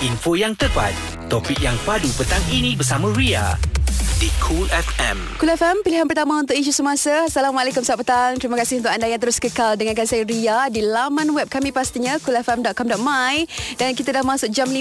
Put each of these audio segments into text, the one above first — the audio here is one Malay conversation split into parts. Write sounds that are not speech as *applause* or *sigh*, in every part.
Info yang tepat, topik yang padu petang ini bersama Ria di Cool FM. Cool FM, pilihan pertama untuk isu semasa. Assalamualaikum, selamat petang. Terima kasih untuk anda yang terus kekal dengarkan saya Ria di laman web kami pastinya coolfm.com.my dan kita dah masuk jam 5.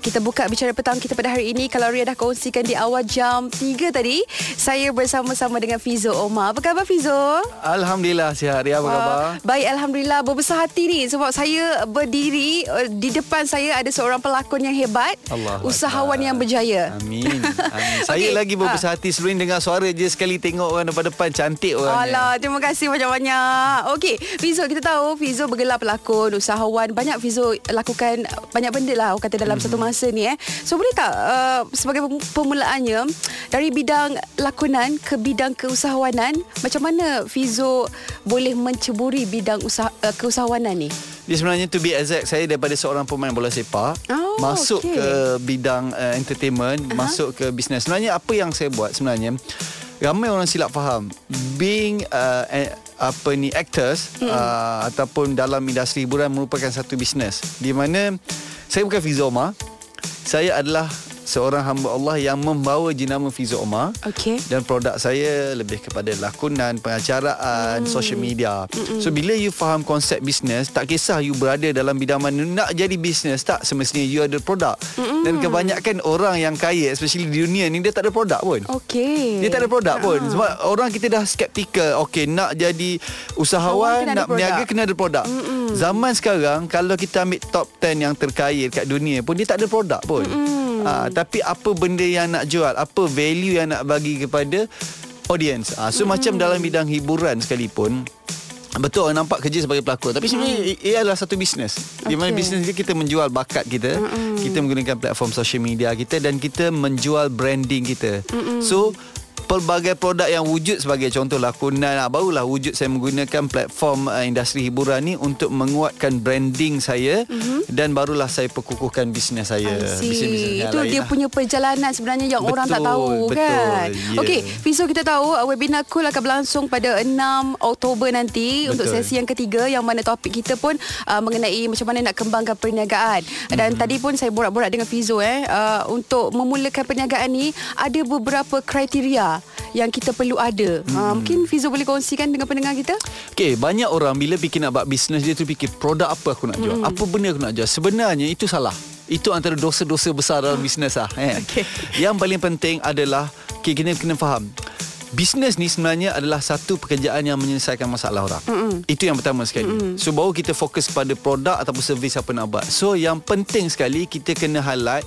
Kita buka bicara petang kita pada hari ini. Kalau Ria dah kongsikan di awal jam 3 tadi, saya bersama-sama dengan Fizo Omar. Apa khabar Fizo? Alhamdulillah sihat Ria apa khabar? Uh, baik Alhamdulillah berbesar hati ni sebab saya berdiri uh, di depan saya ada seorang pelakon yang hebat Allah usahawan Akbar. yang berjaya Amin. Amin. *laughs* Saya Okey. lagi berbesar hati sebelum dengar suara je sekali tengok orang depan-depan cantik orangnya. Alah, terima kasih banyak-banyak. Okey, Fizo kita tahu Fizo bergelar pelakon, usahawan. Banyak Fizo lakukan banyak benda lah orang kata dalam Hmm. satu masa ni eh. So boleh tak uh, sebagai permulaannya dari bidang lakonan ke bidang keusahawanan, macam mana Fizo boleh menceburi bidang usaha, uh, keusahawanan ni? Dia sebenarnya to be exact saya daripada seorang pemain bola sepak Oh, masuk okey. ke bidang uh, entertainment, uh-huh. masuk ke bisnes. Sebenarnya apa yang saya buat sebenarnya ramai orang silap faham being uh, eh, apa ni actors hmm. uh, ataupun dalam industri hiburan merupakan satu bisnes di mana saya bukan Fiza Omar. Saya adalah seorang hamba Allah yang membawa jenama Fiza Omar. Okey. Dan produk saya lebih kepada lakonan, pengacaraan, mm. social media. Mm-mm. So bila you faham konsep bisnes, tak kisah you berada dalam bidang mana nak jadi bisnes tak semestinya you ada produk. Mm-mm. Dan kebanyakan orang yang kaya especially di dunia ni dia tak ada produk pun. Okey. Dia tak ada produk pun Ah. Sebab orang kita dah skeptikal Okay nak jadi Usahawan Nak berniaga kena ada produk Mm-mm. Zaman sekarang Kalau kita ambil top 10 yang terkaya Dekat dunia pun Dia tak ada produk pun ha, Tapi apa benda yang nak jual? Apa value yang nak bagi kepada Audience? Ha, So macam dalam bidang hiburan sekalipun Betul orang nampak kerja sebagai pelakon Tapi sebenarnya mm. ia adalah satu bisnes Di mana bisnes ni kita menjual bakat kita Mm-mm. Kita menggunakan platform social media kita Dan kita menjual branding kita. Mm-mm. So pelbagai produk yang wujud sebagai contoh lakonan ah, barulah wujud saya menggunakan platform uh, industri hiburan ni untuk menguatkan branding saya mm-hmm. dan barulah saya perkukuhkan bisnes saya bisnes-bisnes Itu dia lah. punya perjalanan sebenarnya yang orang tak Betul, tahu betul, kan. ya. Okey, Fizo kita tahu uh, webinar Cool akan berlangsung pada 6 Oktober nanti Betul. untuk sesi yang ketiga yang mana topik kita pun uh, mengenai macam mana nak kembangkan perniagaan. Dan Mhm. tadi pun saya borak-borak dengan Fizo eh uh, untuk memulakan perniagaan ni ada beberapa kriteria yang kita perlu ada. Mhm. Uh, mungkin Fizo boleh kongsikan dengan pendengar kita? Okay, banyak orang bila fikir nak buat bisnes dia tu fikir produk apa aku nak jual, hmm. apa benda aku nak jual. Sebenarnya itu salah. Itu antara dosa-dosa besar dalam bisnes lah. Eh. Okey. Yang paling penting adalah okay, kita kena faham. Bisnes ni sebenarnya adalah satu pekerjaan yang menyelesaikan masalah orang. Mm-mm. Itu yang pertama sekali. Mm-mm. So baru kita fokus pada produk ataupun servis apa nak buat. So yang penting sekali kita kena highlight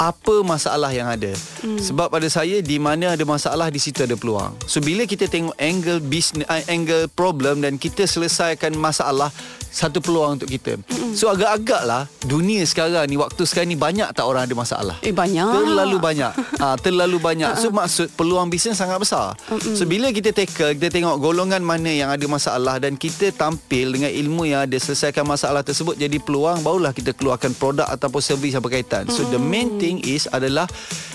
apa masalah yang ada. Mm. Sebab pada saya di mana ada masalah di situ ada peluang. So bila kita tengok angle business uh, angle problem dan kita selesaikan masalah satu peluang untuk kita. Mm-mm. So agak-agak lah dunia sekarang ni waktu sekarang ni banyak tak orang ada masalah. Eh banyak. Terlalu banyak. ha, terlalu banyak. So *laughs* maksud peluang bisnes sangat besar. So bila kita tackle, kita tengok golongan mana yang ada masalah dan kita tampil dengan ilmu yang ada selesaikan masalah tersebut jadi peluang barulah kita keluarkan produk ataupun servis yang berkaitan. So the main thing is adalah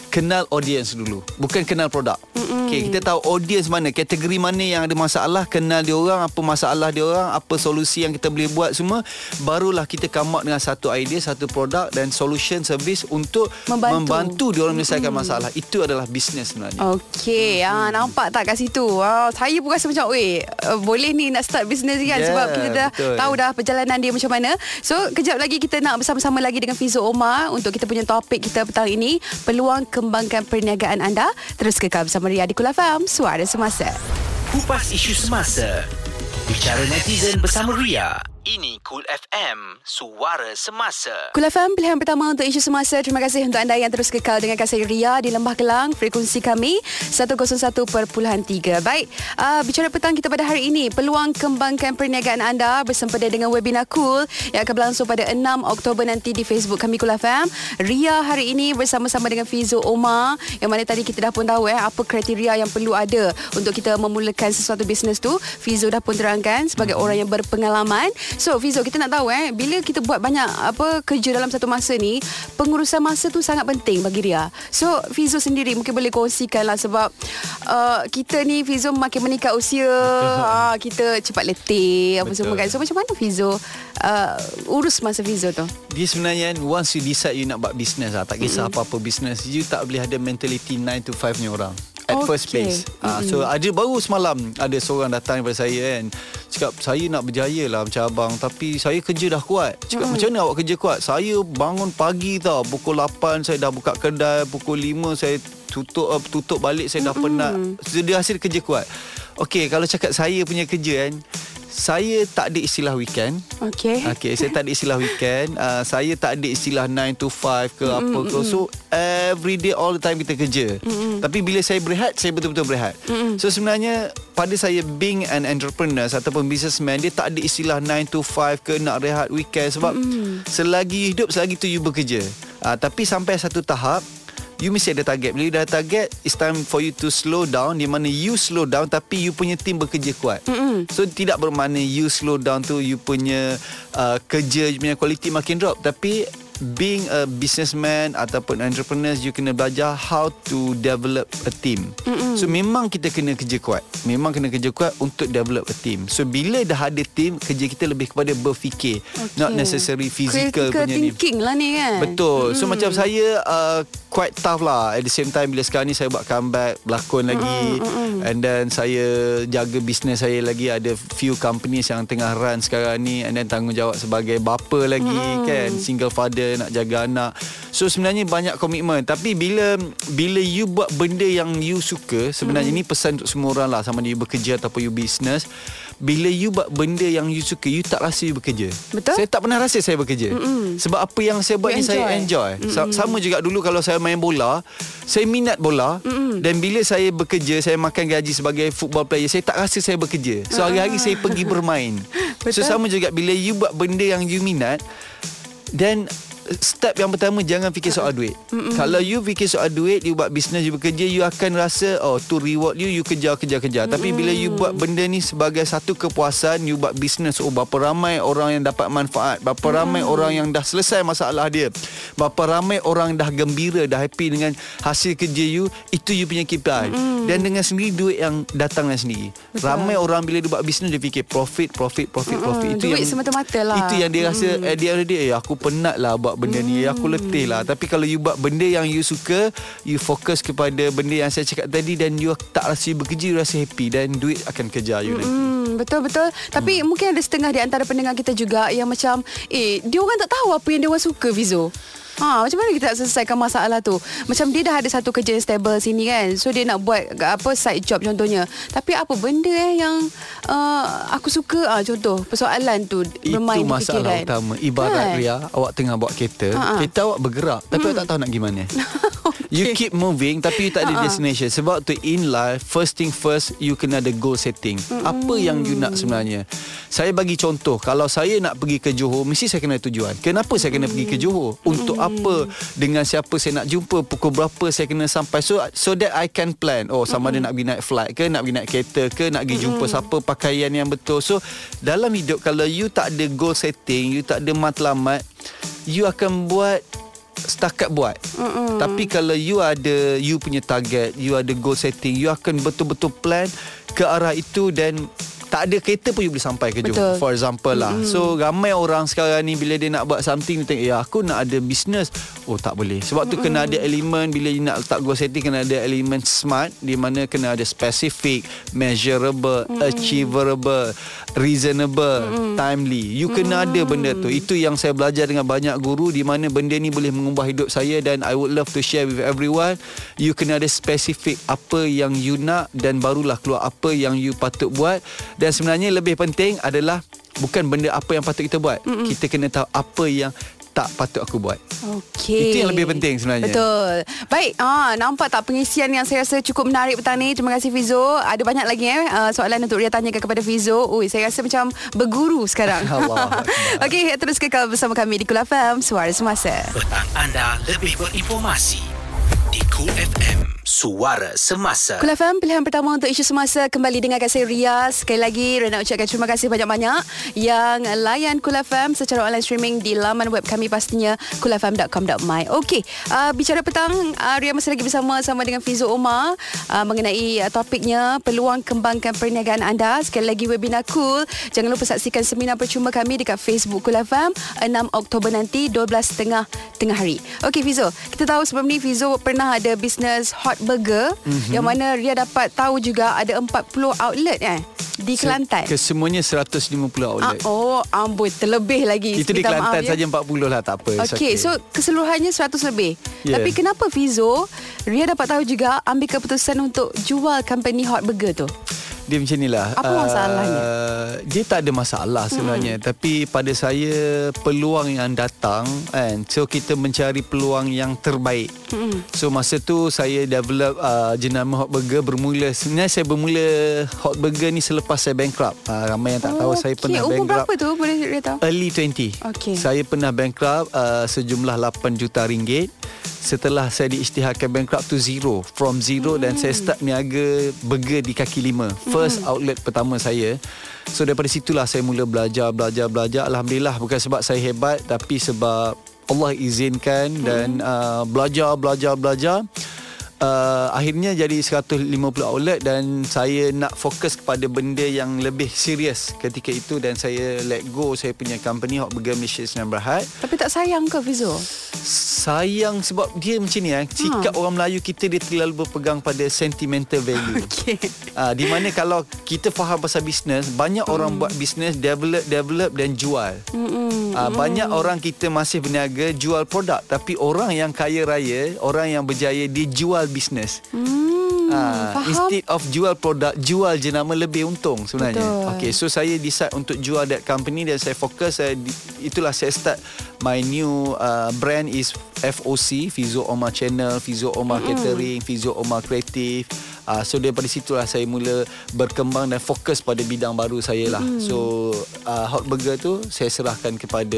kenal audience dulu. Bukan kenal produk. Okay, kita tahu audience mana, kategori mana yang ada masalah, kenal dia orang, apa masalah dia orang, apa solusi yang kita boleh buat semua, barulah kita come out dengan satu idea, satu produk dan solution service untuk Membantu. membantu dia orang menyelesaikan masalah. Itu adalah bisnes sebenarnya. Okey, ah nampak tak kat situ. Ah saya pun rasa macam, "Weh, uh, boleh ni nak start bisnes kan Yeah, sebab kita dah betul. tahu dah perjalanan dia macam mana." So, kejap lagi kita nak bersama-sama lagi dengan Fizo Omar untuk kita punya topik kita petang ini, peluang kembangkan perniagaan anda. Terus kekal bersama Ria di Kul FM, Suara Semasa. Kupas isu semasa. Bicara netizen bersama Ria. Ini Cool FM, suara semasa. Kul FM, pilihan pertama untuk isu semasa. Terima kasih untuk anda yang terus kekal dengan kasih Ria di Lembah Kelang. Frekuensi kami 101.3. Baik, uh, bicara petang kita pada hari ini. Peluang kembangkan perniagaan anda bersempena dengan webinar Cool yang akan berlangsung pada 6 Oktober nanti di Facebook kami Kul FM. Ria hari ini bersama-sama dengan Fizo Omar yang mana tadi kita dah pun tahu eh apa kriteria yang perlu ada untuk kita memulakan sesuatu bisnes tu. Fizo dah pun terangkan sebagai orang yang berpengalaman. So Fizo kita nak tahu eh bila kita buat banyak apa kerja dalam satu masa ni pengurusan masa tu sangat penting bagi Ria. So Fizo sendiri mungkin boleh kongsikan lah sebab uh, kita ni Fizo makin meningkat usia uh, kita cepat letih apa Betul. semua kan. So macam mana Fizo uh, urus masa Fizo tu? Dia sebenarnya once you decide you nak buat business lah, tak kisah mm-hmm. apa-apa business, you tak boleh ada mentality 9 to 5 ni orang. At Okay. first place. Mm-hmm. so ada baru semalam ada seorang datang daripada saya kan. Cakap saya nak berjaya lah macam abang tapi saya kerja dah kuat. Cakap mm. macam mana awak kerja kuat? Saya bangun pagi tau. Pukul 8 saya dah buka kedai, pukul 5 saya tutup uh, tutup balik saya dah penat. So, dia hasil kerja kuat. Okey, kalau cakap saya punya kerja kan, saya tak ada istilah weekend. Okay. Okay, saya tak ada istilah weekend. Uh, *laughs* saya tak ada istilah 9 to 5 ke mm, apa ke. So, every day, all the time kita kerja. Mm, Tapi bila saya berehat, saya betul-betul berehat. Mm, so, sebenarnya pada saya being an entrepreneur ataupun businessman, dia tak ada istilah 9 to 5 ke nak rehat weekend. Sebab mm, selagi hidup, selagi tu you bekerja. Uh, tapi sampai satu tahap, You mesti ada target. Bila you dah target It's time for you to slow down. Di mana you slow down Tapi you punya team bekerja kuat. Mm-mm. So tidak bermakna You slow down tu You punya uh, Kerja you punya quality makin drop. Tapi Being a businessman Ataupun entrepreneur You kena belajar How to develop a team. Mm-mm. So memang kita kena kerja kuat. Memang kena kerja kuat Untuk develop a team. So bila dah ada team Kerja kita lebih kepada berfikir. Okay. Not necessary physical Critical punya ni. thinking lah ni kan. Betul. So macam saya uh, quite tough lah. At the same time bila sekarang ni saya buat comeback, berlakon lagi. And then saya jaga bisnes saya lagi. Ada few companies yang tengah run sekarang ni. And then tanggungjawab sebagai bapa lagi kan, single father nak jaga anak. So sebenarnya banyak komitmen tapi bila bila you buat benda yang you suka, sebenarnya ni pesan untuk semua orang lah sama ada you bekerja ataupun you business. Bila you buat benda yang you suka, you tak rasa you bekerja. Betul. Saya tak pernah rasa saya bekerja. Mm-mm. Sebab apa yang saya buat You ni saya enjoy. enjoy. Sa- Sama juga dulu kalau saya main bola, saya minat bola Mm-mm. dan bila saya bekerja, saya makan gaji sebagai football player, saya tak rasa saya bekerja. So hari-hari saya pergi bermain. *laughs* so Betul. sama juga bila you buat benda yang you minat, then step yang pertama jangan fikir soal duit. Mm-mm. Kalau you fikir soal duit, you buat bisnes, you bekerja, you akan rasa oh tu reward you, you kejar kejar kejar. Tapi bila you buat benda ni sebagai satu kepuasan, you buat bisnes, oh berapa ramai orang yang dapat manfaat, berapa ramai orang yang dah selesai masalah dia. Berapa ramai orang dah gembira, dah happy dengan hasil kerja you, itu you punya KPI. Dan dengan sendiri duit yang datanglah sendiri. Betul. Ramai orang bila dia buat bisnes dia fikir profit, profit, profit, profit. Itu duit yang semata-mata lah. Itu yang dia rasa at the end of the day, eh, aku penat lah buat benda ni, aku letih lah. Tapi kalau you buat benda yang you suka, you fokus kepada benda yang saya cakap tadi dan you tak rasa you bekerja, you rasa happy dan duit akan kejar you nanti. Hmm, betul betul. Tapi hmm. mungkin ada setengah di antara pendengar kita juga yang macam eh dia orang tak tahu apa yang dia orang suka Fizo. Ha, macam mana kita nak selesaikan masalah tu? Macam dia dah ada satu kerja yang stable sini kan. So dia nak buat apa side job contohnya. Tapi apa benda eh yang uh, aku suka ah contoh persoalan tu bermain Itu masalah fikiran. utama Ibarat Kan? Ria Awak tengah bawa kereta Ha-ha. Kereta awak bergerak Tapi awak tak tahu nak pergi mana *laughs* You keep moving Tapi you tak ada Ha-ha. destination Sebab tu in life First thing first You kena ada goal setting Apa yang you nak sebenarnya Saya bagi contoh Kalau saya nak pergi ke Johor Mesti saya kena tujuan Kenapa saya kena pergi ke Johor Untuk apa Dengan siapa saya nak jumpa Pukul berapa saya kena sampai. So so that I can plan. Oh sama ada nak pergi naik flight ke Nak pergi naik kereta ke Nak pergi jumpa siapa Pakaian yang betul. So dalam hidup Kalau you tak ada goal setting You tak ada matlamat You akan buat setakat buat. Mm-mm. Tapi kalau you ada you punya target, you ada goal setting, you akan betul-betul plan ke arah itu dan tak ada kereta pun you boleh sampai ke Betul. Johor For example lah mm. So ramai orang sekarang ni Bila dia nak buat something Dia tengok Ya aku nak ada business Oh tak boleh Sebab tu mm. kena ada elemen Bila you nak letak goal setting Kena ada elemen smart Di mana kena ada specific Measurable mm. Achievable Reasonable mm. Timely You kena ada benda tu Itu yang saya belajar Dengan banyak guru Di mana benda ni Boleh mengubah hidup saya Dan I would love to share with everyone You kena ada specific Apa yang you nak Dan barulah keluar Apa yang you patut buat dan sebenarnya lebih penting adalah bukan benda apa yang patut kita buat. Mm-mm. Kita kena tahu apa yang tak patut aku buat. Okey. Itu yang lebih penting sebenarnya. Betul. Baik, ah nampak tak pengisian yang saya rasa cukup menarik petang ni. Terima kasih Fizo. Ada banyak lagi eh uh, soalan untuk Ria tanyakan kepada Fizo. Ui, saya rasa macam berguru sekarang. Allah. *laughs* *laughs* Okey, terus kekal bersama kami di Kul FM Suara Semasa. Petang anda lebih berinformasi di Cool FM. Suara Semasa Kul FM pilihan pertama untuk isu semasa kembali dengarkan saya Ria. Sekali lagi Rena ucapkan terima kasih banyak-banyak yang layan Kul FM secara online streaming di laman web kami pastinya kulfm.com.my. Okey, uh, bicara petang uh, Ria masih lagi bersama sama dengan Fizo Omar uh, mengenai uh, topiknya peluang kembangkan perniagaan anda. Sekali lagi webinar Kul. Jangan lupa saksikan seminar percuma kami dekat Facebook Kul FM 6 Oktober nanti 12.30 tengah hari. Okey Fizo, kita tahu sebelum ni Fizo pernah ada bisnes hot burger mm-hmm. yang mana Ria dapat tahu juga ada 40 outlet eh di Kelantan. Kesemuanya 150 outlet. Ah, oh, amboi terlebih lagi. Itu di Kelantan maaf, ya. saja 40 lah tak apa. Okey, so keseluruhannya 100 lebih. Yeah. Tapi kenapa Fizo Ria dapat tahu juga ambil keputusan untuk jual company hot burger tu? Dia macam ni lah Apa masalahnya? uh, Dia tak ada masalah sebenarnya hmm. Tapi pada saya Peluang yang datang kan So kita mencari peluang yang terbaik hmm. So masa tu Saya develop uh, Jenama Hot Burger Bermula Sebenarnya saya bermula Hot Burger ni Selepas saya bankrupt uh, Ramai yang tak tahu Saya Okey, pernah umur bankrupt berapa tu boleh tahu? Early 20 Okey. Saya pernah bankrupt uh, Sejumlah 8 juta ringgit Setelah saya diisytiharkan bankrupt to zero From zero hmm. Dan saya start niaga Burger di kaki lima First hmm. outlet pertama saya So daripada situlah Saya mula belajar Belajar belajar Alhamdulillah Bukan sebab saya hebat Tapi sebab Allah izinkan hmm. Dan uh, Belajar Belajar Belajar Uh, akhirnya jadi 150 outlet dan saya nak fokus kepada benda yang lebih serius ketika itu dan saya let go saya punya company Hot Burger Malaysia Sdn Bhd Tapi tak sayang ke Fizo? sayang sebab dia macam ni eh sikap Ha. orang Melayu kita dia terlalu berpegang pada sentimental value *laughs* Okey. Ah, di mana kalau kita faham pasal bisnes banyak orang buat bisnes develop develop dan jual Mm-mm. Ah, banyak orang kita masih berniaga jual produk tapi orang yang kaya raya orang yang berjaya dia jual bisnes Hmm, Ah, faham. instead of jual produk jual jenama lebih untung sebenarnya. Betul. Okay, so saya decide untuk jual that company dan saya fokus saya itulah saya start my new uh, brand is FOC Fizo Omar Channel, Fizo Omar mm. Catering, Fizo Omar Creative. Uh, so daripada situlah saya mula berkembang dan fokus pada bidang baru saya lah. Mm. So uh, Hot Burger tu saya serahkan kepada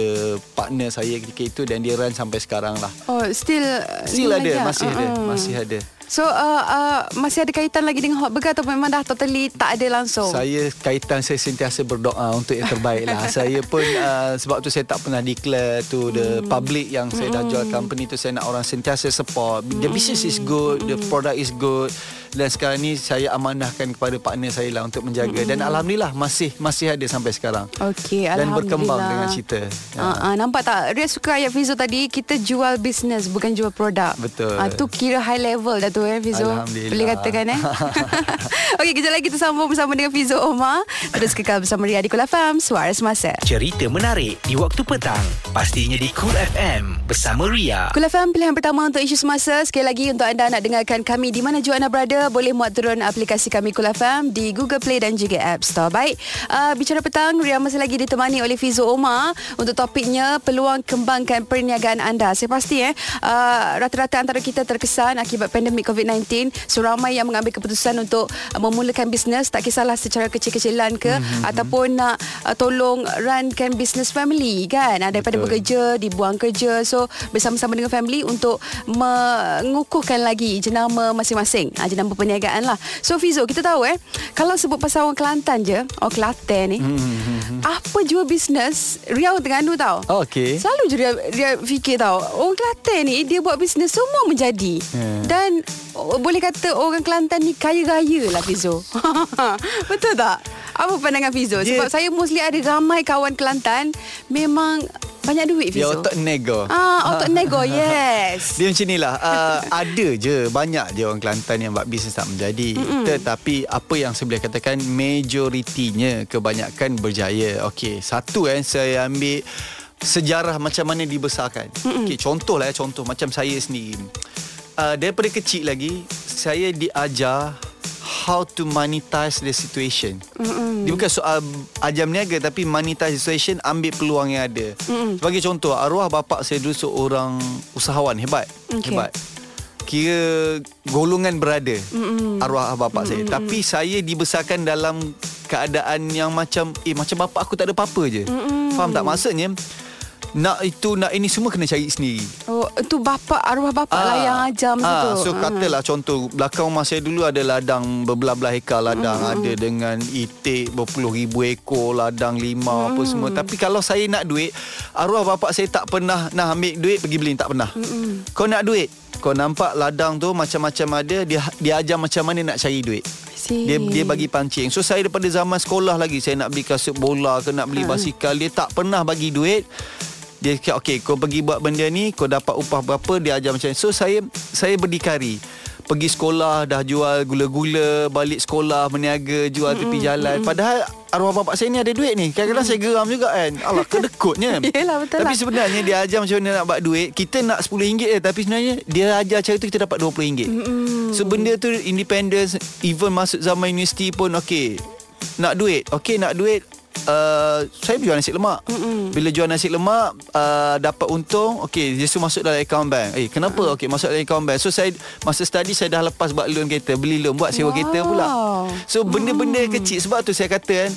partner saya ketika itu dan dia run sampai sekarang lah. Oh, still Still ni ada, masih ada, Uh-uh. masih ada. So uh, uh, masih ada kaitan lagi dengan hot burger atau memang dah totally tak ada langsung? Saya kaitan saya sentiasa berdoa untuk yang terbaik lah. *laughs* saya pun uh, sebab tu saya tak pernah declare to the Hmm. public yang saya dah jual company tu saya nak orang sentiasa support. The business is good, the product is good. Dan sekarang ni saya amanahkan kepada partner saya lah untuk menjaga dan alhamdulillah masih masih ada sampai sekarang. Okey, Dan Alhamdulillah. berkembang dengan cerita. Uh, uh, nampak tak? Ria suka ayat Fizo tadi Kita jual bisnes Bukan jual produk Betul. uh, Tu kira high level dah tu eh Fizo Alhamdulillah. Boleh katakan eh *laughs* *laughs* Okey kejap lagi kita sambung Bersama dengan Fizo Omar Terus kekal bersama Ria di Kula Fam Suara Semasa Cerita menarik di waktu petang. Pastinya di Cool FM bersama Ria. Kul FM pilihan pertama untuk isu semasa Sekali lagi untuk anda nak dengarkan kami Di mana jua anda berada Boleh muat turun aplikasi kami Kul FM Di Google Play dan juga App Store Baik, uh, bicara petang Ria masih lagi ditemani oleh Fizo Omar Untuk topiknya Peluang kembangkan perniagaan anda Saya pasti eh uh, Rata-rata antara kita terkesan Akibat pandemik COVID-19 So ramai yang mengambil keputusan Untuk uh, memulakan bisnes Tak kisahlah secara kecil-kecilan ke mm-hmm. Ataupun nak uh, tolong runkan bisnes family kan Ah, Daripada Betul. bekerja kerja, dibuang kerja. So bersama-sama dengan family untuk mengukuhkan lagi jenama masing-masing. Ha, jenama perniagaan lah. So Fizo, kita tahu eh, kalau sebut pasal orang Kelantan je, orang Kelantan ni, Hmm, apa jua bisnes, Riau Terengganu tau. Oh, Okey. Selalu je dia, dia fikir tau Orang Kelantan ni Dia buat bisnes Semua menjadi Ya. Dan oh, Boleh kata Orang Kelantan ni Kaya-raya lah Fizo *laughs* Betul tak? Apa pandangan Fizo? Dia- Sebab saya mostly ada Ramai kawan Kelantan Memang Banyak duit Fizo otak nego. Ah, otak nego, *laughs* yes. Dia macam ni lah uh, Ada je Banyak je orang Kelantan Yang buat bisnes tak menjadi. Mm-mm. Tetapi Apa yang saya boleh katakan Majoritinya Kebanyakan berjaya. Okey Satu eh Saya ambil Sejarah macam mana dibesarkan. Okey contoh lah eh Contoh macam saya sendiri. Uh, Daripada kecil lagi Saya diajar How to monetize the situation Mm-mm. Dia bukan soal Ajar berniaga Tapi monetize the situation Ambil peluang yang ada Mm-mm. Sebagai contoh Arwah bapak saya dulu Seorang usahawan Hebat Okey. Hebat Kira Golongan berada Mm-mm. Arwah bapak Mm-mm. saya Tapi saya dibesarkan dalam Keadaan yang macam Eh macam bapak aku tak ada apa-apa je Mm-mm. Faham tak maksudnya nak itu nak ini semua kena cari sendiri. Oh, itu bapa arwah bapa lah yang ajar masa ah, tu. So katalah contoh belakang rumah saya dulu ada ladang berbelah-belah hektar ladang mm. ada dengan itik berpuluh ribu ekor ladang lima mm. apa semua. Tapi kalau saya nak duit arwah bapa saya tak pernah nak ambil duit pergi beli tak pernah. Mm. Kau nak duit kau nampak ladang tu macam-macam ada dia dia ajar macam mana nak cari duit. Dia dia bagi pancing. So saya daripada zaman sekolah lagi saya nak beli kasut bola ke nak beli ha. basikal dia tak pernah bagi duit dia kata okey kau pergi buat benda ni kau dapat upah berapa? Dia ajar macam ni. So saya saya berdikari pergi sekolah dah jual gula-gula balik sekolah meniaga jual mm-hmm. tepi jalan. padahal arwah bapak saya ni ada duit ni. Kadang-kadang mm. saya geram juga kan. Allah kedekutnya. *laughs* Yelah, betul tapi lah. sebenarnya dia ajar macam mana nak buat duit. Kita nak RM10 je. Tapi sebenarnya dia ajar cara tu kita dapat RM20 mm-hmm. so benda tu independence even masuk zaman universiti pun okey nak duit. Okey nak duit uh, saya jual nasi lemak. Mm-mm. Bila jual nasi lemak uh, dapat untung, okey, dia suruh masuk dalam account bank. Eh, kenapa? Mm. Okey, masuk dalam account bank. So saya masa study saya dah lepas buat loan kereta, beli loan buat sewa wow. kereta pula. So benda-benda mm. kecil sebab tu saya kata kan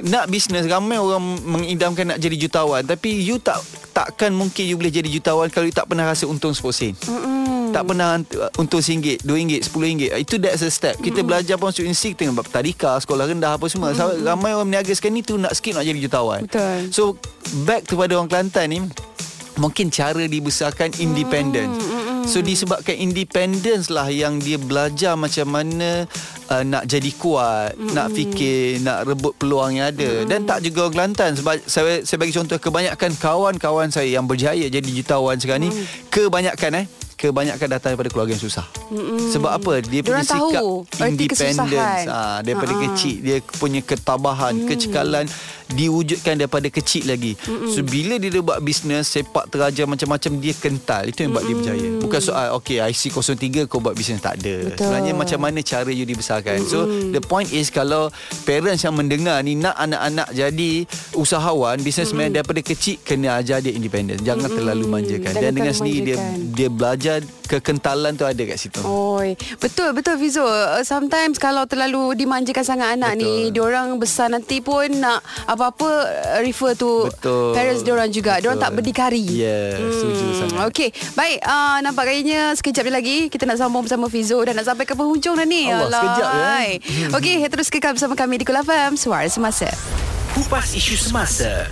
nak bisnes ramai orang mengidamkan nak jadi jutawan tapi you tak takkan mungkin you boleh jadi jutawan kalau you tak pernah rasa untung 10 sen. Mm-mm. Tak pernah untung RM1, RM2, RM10. Itu that's a step. Kita mm. belajar pun masuk insik tengok tadika, sekolah rendah apa semua. Mm. Ramai orang meniaga sekarang ni tu nak skip nak jadi jutawan. Betul. So back kepada orang Kelantan ni mungkin cara dibesarkan independent. Mm. So disebabkan independence lah yang dia belajar macam mana uh, nak jadi kuat, mm. nak fikir, nak rebut peluang yang ada. Mm. Dan tak juga orang Kelantan sebab saya saya bagi contoh kebanyakan kawan-kawan saya yang berjaya jadi jutawan sekarang mm. ni kebanyakan eh kebanyakan datang daripada keluarga yang susah. Mm-mm. Sebab apa? Dia punya sikap independence. Ha, daripada uh-huh. kecil dia punya ketabahan, mm. kecekalan diwujudkan daripada kecil lagi. Mm-mm. So bila dia buat bisnes sepak teraja macam-macam dia kental. Itu yang buat Mm-mm. dia berjaya. Bukan soal okey IC 03 kau buat bisnes tak ada. Betul. Sebenarnya macam mana cara you dibesarkan. Mm-mm. So the point is kalau parents yang mendengar ni nak anak-anak jadi usahawan, businessman Mm-mm. daripada kecil kena ajar dia independen. Jangan Mm-mm. terlalu manjakan. Dan dengan sendiri dia dia belajar kekentalan tu ada kat situ. Oi, betul betul Fizo. Uh, sometimes kalau terlalu dimanjakan sangat anak betul. ni, dia orang besar nanti pun nak apa-apa uh, refer to betul. parents dia orang juga. Dia orang tak berdikari. Ya, yeah, hmm. setuju sangat. Okey, baik uh, nampak kayaknya sekejap lagi kita nak sambung bersama Fizo dan nak sampai ke penghujung dah ni. Allah, Allah. sekejap ya. *laughs* Okey, terus kekal bersama kami di Kul FM Suara Semasa. Kupas isu semasa.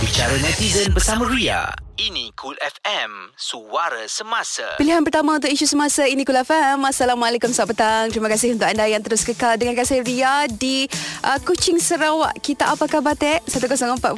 Bicara netizen bersama Ria. Ini Cool FM, suara semasa. Pilihan pertama untuk isu semasa ini Cool FM. Assalamualaikum, selamat petang. Terima kasih untuk anda yang terus kekal dengan kasih Ria di uh, Kuching Sarawak. Kita apa khabar, Tek? 104.3.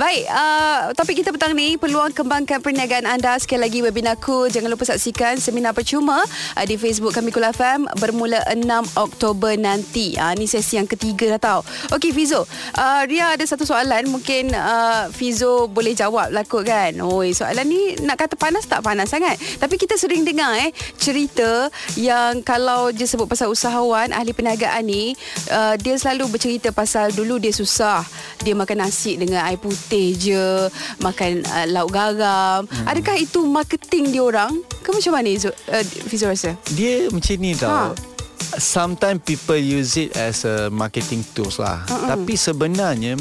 Baik, uh, topik kita petang ni, peluang kembangkan perniagaan anda. Sekali lagi webinar Cool. Jangan lupa saksikan seminar percuma uh, di Facebook kami Cool FM bermula 6 Oktober nanti. Uh, ini sesi yang ketiga dah tahu. Okey, Fizo. Uh, Ria ada satu soalan. Mungkin uh, Fizo boleh jawab lah kot kan? Kan. Oi, soalan ni nak kata panas tak panas sangat. Tapi kita sering dengar eh cerita yang kalau dia sebut pasal usahawan ahli perniagaan ni, uh, dia selalu bercerita pasal dulu dia susah. Dia makan nasi dengan air putih je, makan uh, lauk garam. Hmm. Adakah itu marketing dia orang? Ke macam mana Izu, uh, Fizu rasa? Dia macam ni tau. Ha. Sometimes people use it as a marketing tools lah. Uh-uh. Tapi sebenarnya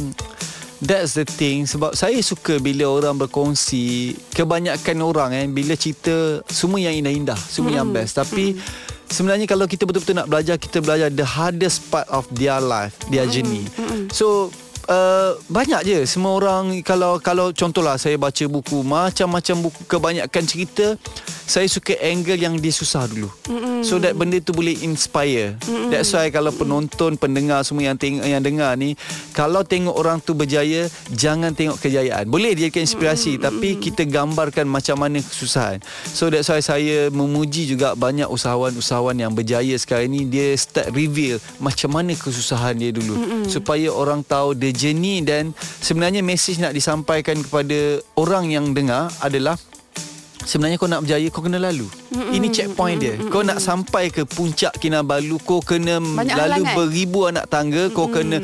That's the thing Sebab saya suka Bila orang berkongsi Kebanyakan orang eh Bila cerita Semua yang indah-indah Semua mm. yang best Tapi mm. Sebenarnya kalau kita betul-betul nak belajar Kita belajar the hardest part of their life Their mm. journey mm. So Uh, banyak je semua orang kalau kalau contohlah saya baca buku macam-macam buku kebanyakan cerita saya suka angle yang dia susah dulu mm-hmm. so that benda tu boleh inspire mm-hmm. that's why kalau penonton pendengar semua yang tengok yang dengar ni kalau tengok orang tu berjaya jangan tengok kejayaan boleh dia inspirasi mm-hmm. tapi kita gambarkan macam mana kesusahan so that's why saya memuji juga banyak usahawan-usahawan yang berjaya sekarang ni dia start reveal macam mana kesusahan dia dulu mm-hmm. supaya orang tahu dia journey dan sebenarnya message nak disampaikan kepada orang yang dengar adalah sebenarnya kau nak berjaya kau kena lalu. Mm-hmm. Ini checkpoint dia. Kau nak sampai ke puncak Kinabalu kau kena Banyak lalu halangan. beribu anak tangga, kau mm-hmm. kena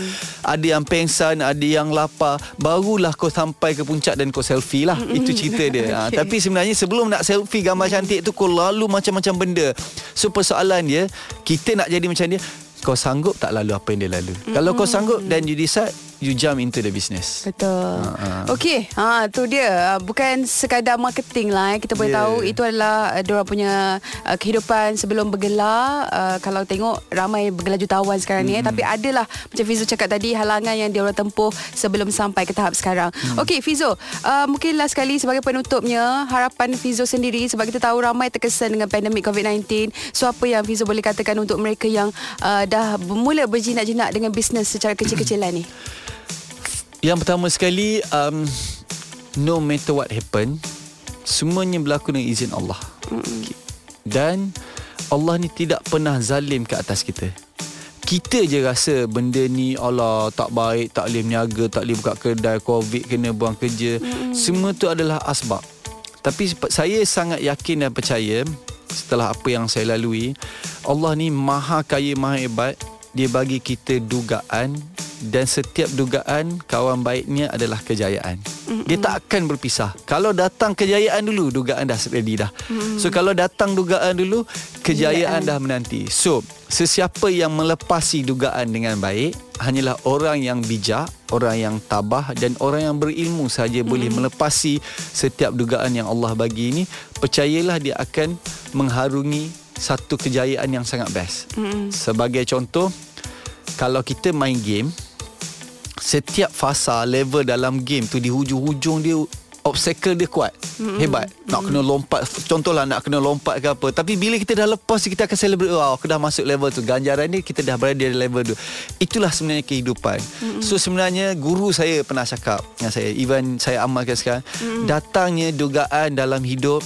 ada yang pengsan, ada yang lapar, barulah kau sampai ke puncak dan kau selfie lah. Mm-hmm. Itu cerita dia. *laughs* okay. ha, tapi sebenarnya sebelum nak selfie gambar cantik tu kau lalu macam-macam benda. So persoalan dia, kita nak jadi macam dia, kau sanggup tak lalu apa yang dia lalu. Mm-hmm. Kalau kau sanggup dan you decide you jump into the business. Betul. Uh, uh. Okey, ha tu dia. Bukan sekadar marketing lah eh. Kita boleh yeah. tahu itu adalah uh, dia punya uh, kehidupan sebelum bergelar. Uh, kalau tengok ramai bergelar jutawan sekarang mm. ni eh. tapi adalah macam Fizo cakap tadi halangan yang dia orang tempuh sebelum sampai ke tahap sekarang. Mm. Okey, Fizo, uh, mungkin last sekali sebagai penutupnya harapan Fizo sendiri sebab kita tahu ramai terkesan dengan pandemik COVID-19. So apa yang Fizo boleh katakan untuk mereka yang uh, dah bermula berjinak-jinak dengan bisnes secara kecil-kecilan ni? Yang pertama sekali um, No matter what happen Semuanya berlaku dengan izin Allah mm. Dan Allah ni tidak pernah zalim ke atas kita kita je rasa benda ni Allah tak baik, tak boleh meniaga, tak boleh buka kedai, covid, kena buang kerja. Mm. Semua tu adalah asbab. Tapi saya sangat yakin dan percaya setelah apa yang saya lalui, Allah ni maha kaya, maha hebat. Dia bagi kita dugaan dan setiap dugaan kawan baiknya adalah kejayaan. Mm-hmm. Dia tak akan berpisah. Kalau datang kejayaan dulu, dugaan dah ready dah. Mm-hmm. So kalau datang dugaan dulu, kejayaan, kejayaan dah menanti. So, sesiapa yang melepasi dugaan dengan baik hanyalah orang yang bijak, orang yang tabah dan orang yang berilmu saja mm-hmm. boleh melepasi setiap dugaan yang Allah bagi ini. Percayalah dia akan mengharungi satu kejayaan yang sangat best. Mm-hmm. Sebagai contoh, kalau kita main game setiap fasa level dalam game tu di hujung-hujung dia obstacle dia kuat mm-hmm. hebat nak mm-hmm. kena lompat contohlah nak kena lompat ke apa tapi bila kita dah lepas kita akan celebrate wow aku dah masuk level tu ganjaran ni kita dah berada di level tu itulah sebenarnya kehidupan mm-hmm. so sebenarnya guru saya pernah cakap dengan saya even saya amalkan sekarang mm-hmm. datangnya dugaan dalam hidup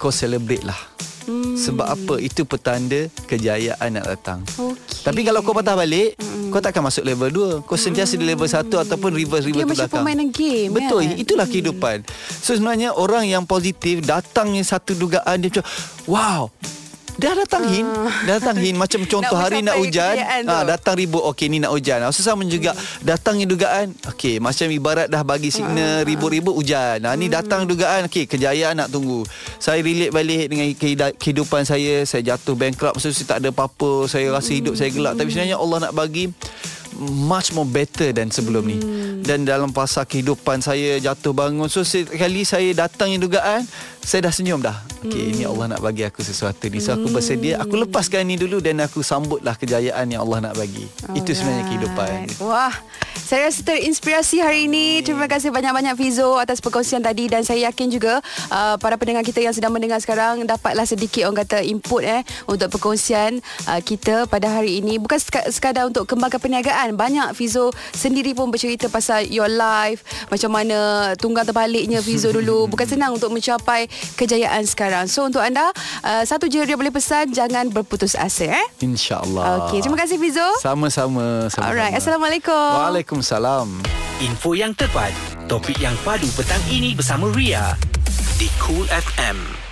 kau celebrate lah Hmm. Sebab apa? Itu petanda kejayaan nak datang. Okay. Tapi kalau kau patah balik, hmm. Kau takkan masuk level 2. Kau sentiasa hmm. di level 1 ataupun reverse-reverse. Dia macam permainan game. Betul. Kan? Itulah hmm. kehidupan. So sebenarnya orang yang positif, datangnya satu dugaan, dia macam, wow, Dah datang hin. Uh. Dah datang hin. Macam contoh nak hari nak hujan. ha, Datang ribut. Okey ni nak hujan. Ha, Sama juga hmm. Datangnya dugaan. Okey macam ibarat dah bagi signal uh. Ribut-ribut hujan. Ha, Ni hmm. datang dugaan. Okey kejayaan nak tunggu. Saya relate balik Dengan kehidupan saya. Saya jatuh bankrupt. Maksudnya tak ada apa-apa. Saya rasa hidup saya gelap. Tapi sebenarnya Allah nak bagi much more better than sebelum hmm. ni dan dalam fasa kehidupan saya jatuh bangun. So sekali saya datang yang dugaan saya dah senyum dah. Okey hmm. ini Allah nak bagi aku sesuatu ni. So aku bersedia. Aku lepaskan ni dulu dan aku sambutlah kejayaan yang Allah nak bagi. Alright. itu sebenarnya kehidupan. Wah saya rasa terinspirasi hari ini. Terima kasih banyak-banyak Fizo atas perkongsian tadi. Dan saya yakin juga uh, para pendengar kita yang sedang mendengar sekarang dapatlah sedikit orang kata input eh untuk perkongsian uh, kita pada hari ini. Bukan sekadar untuk kembangkan perniagaan kan? Banyak Fizo sendiri pun bercerita pasal your life macam mana tunggang terbaliknya Fizo dulu. *laughs* Bukan senang untuk mencapai kejayaan sekarang. So untuk anda uh, satu je dia boleh pesan jangan berputus asa eh? Insyaallah. Okey terima kasih Fizo. Sama-sama alright assalamualaikum. Waalaikumsalam. Info yang tepat topik yang padu petang ini bersama Ria di Cool FM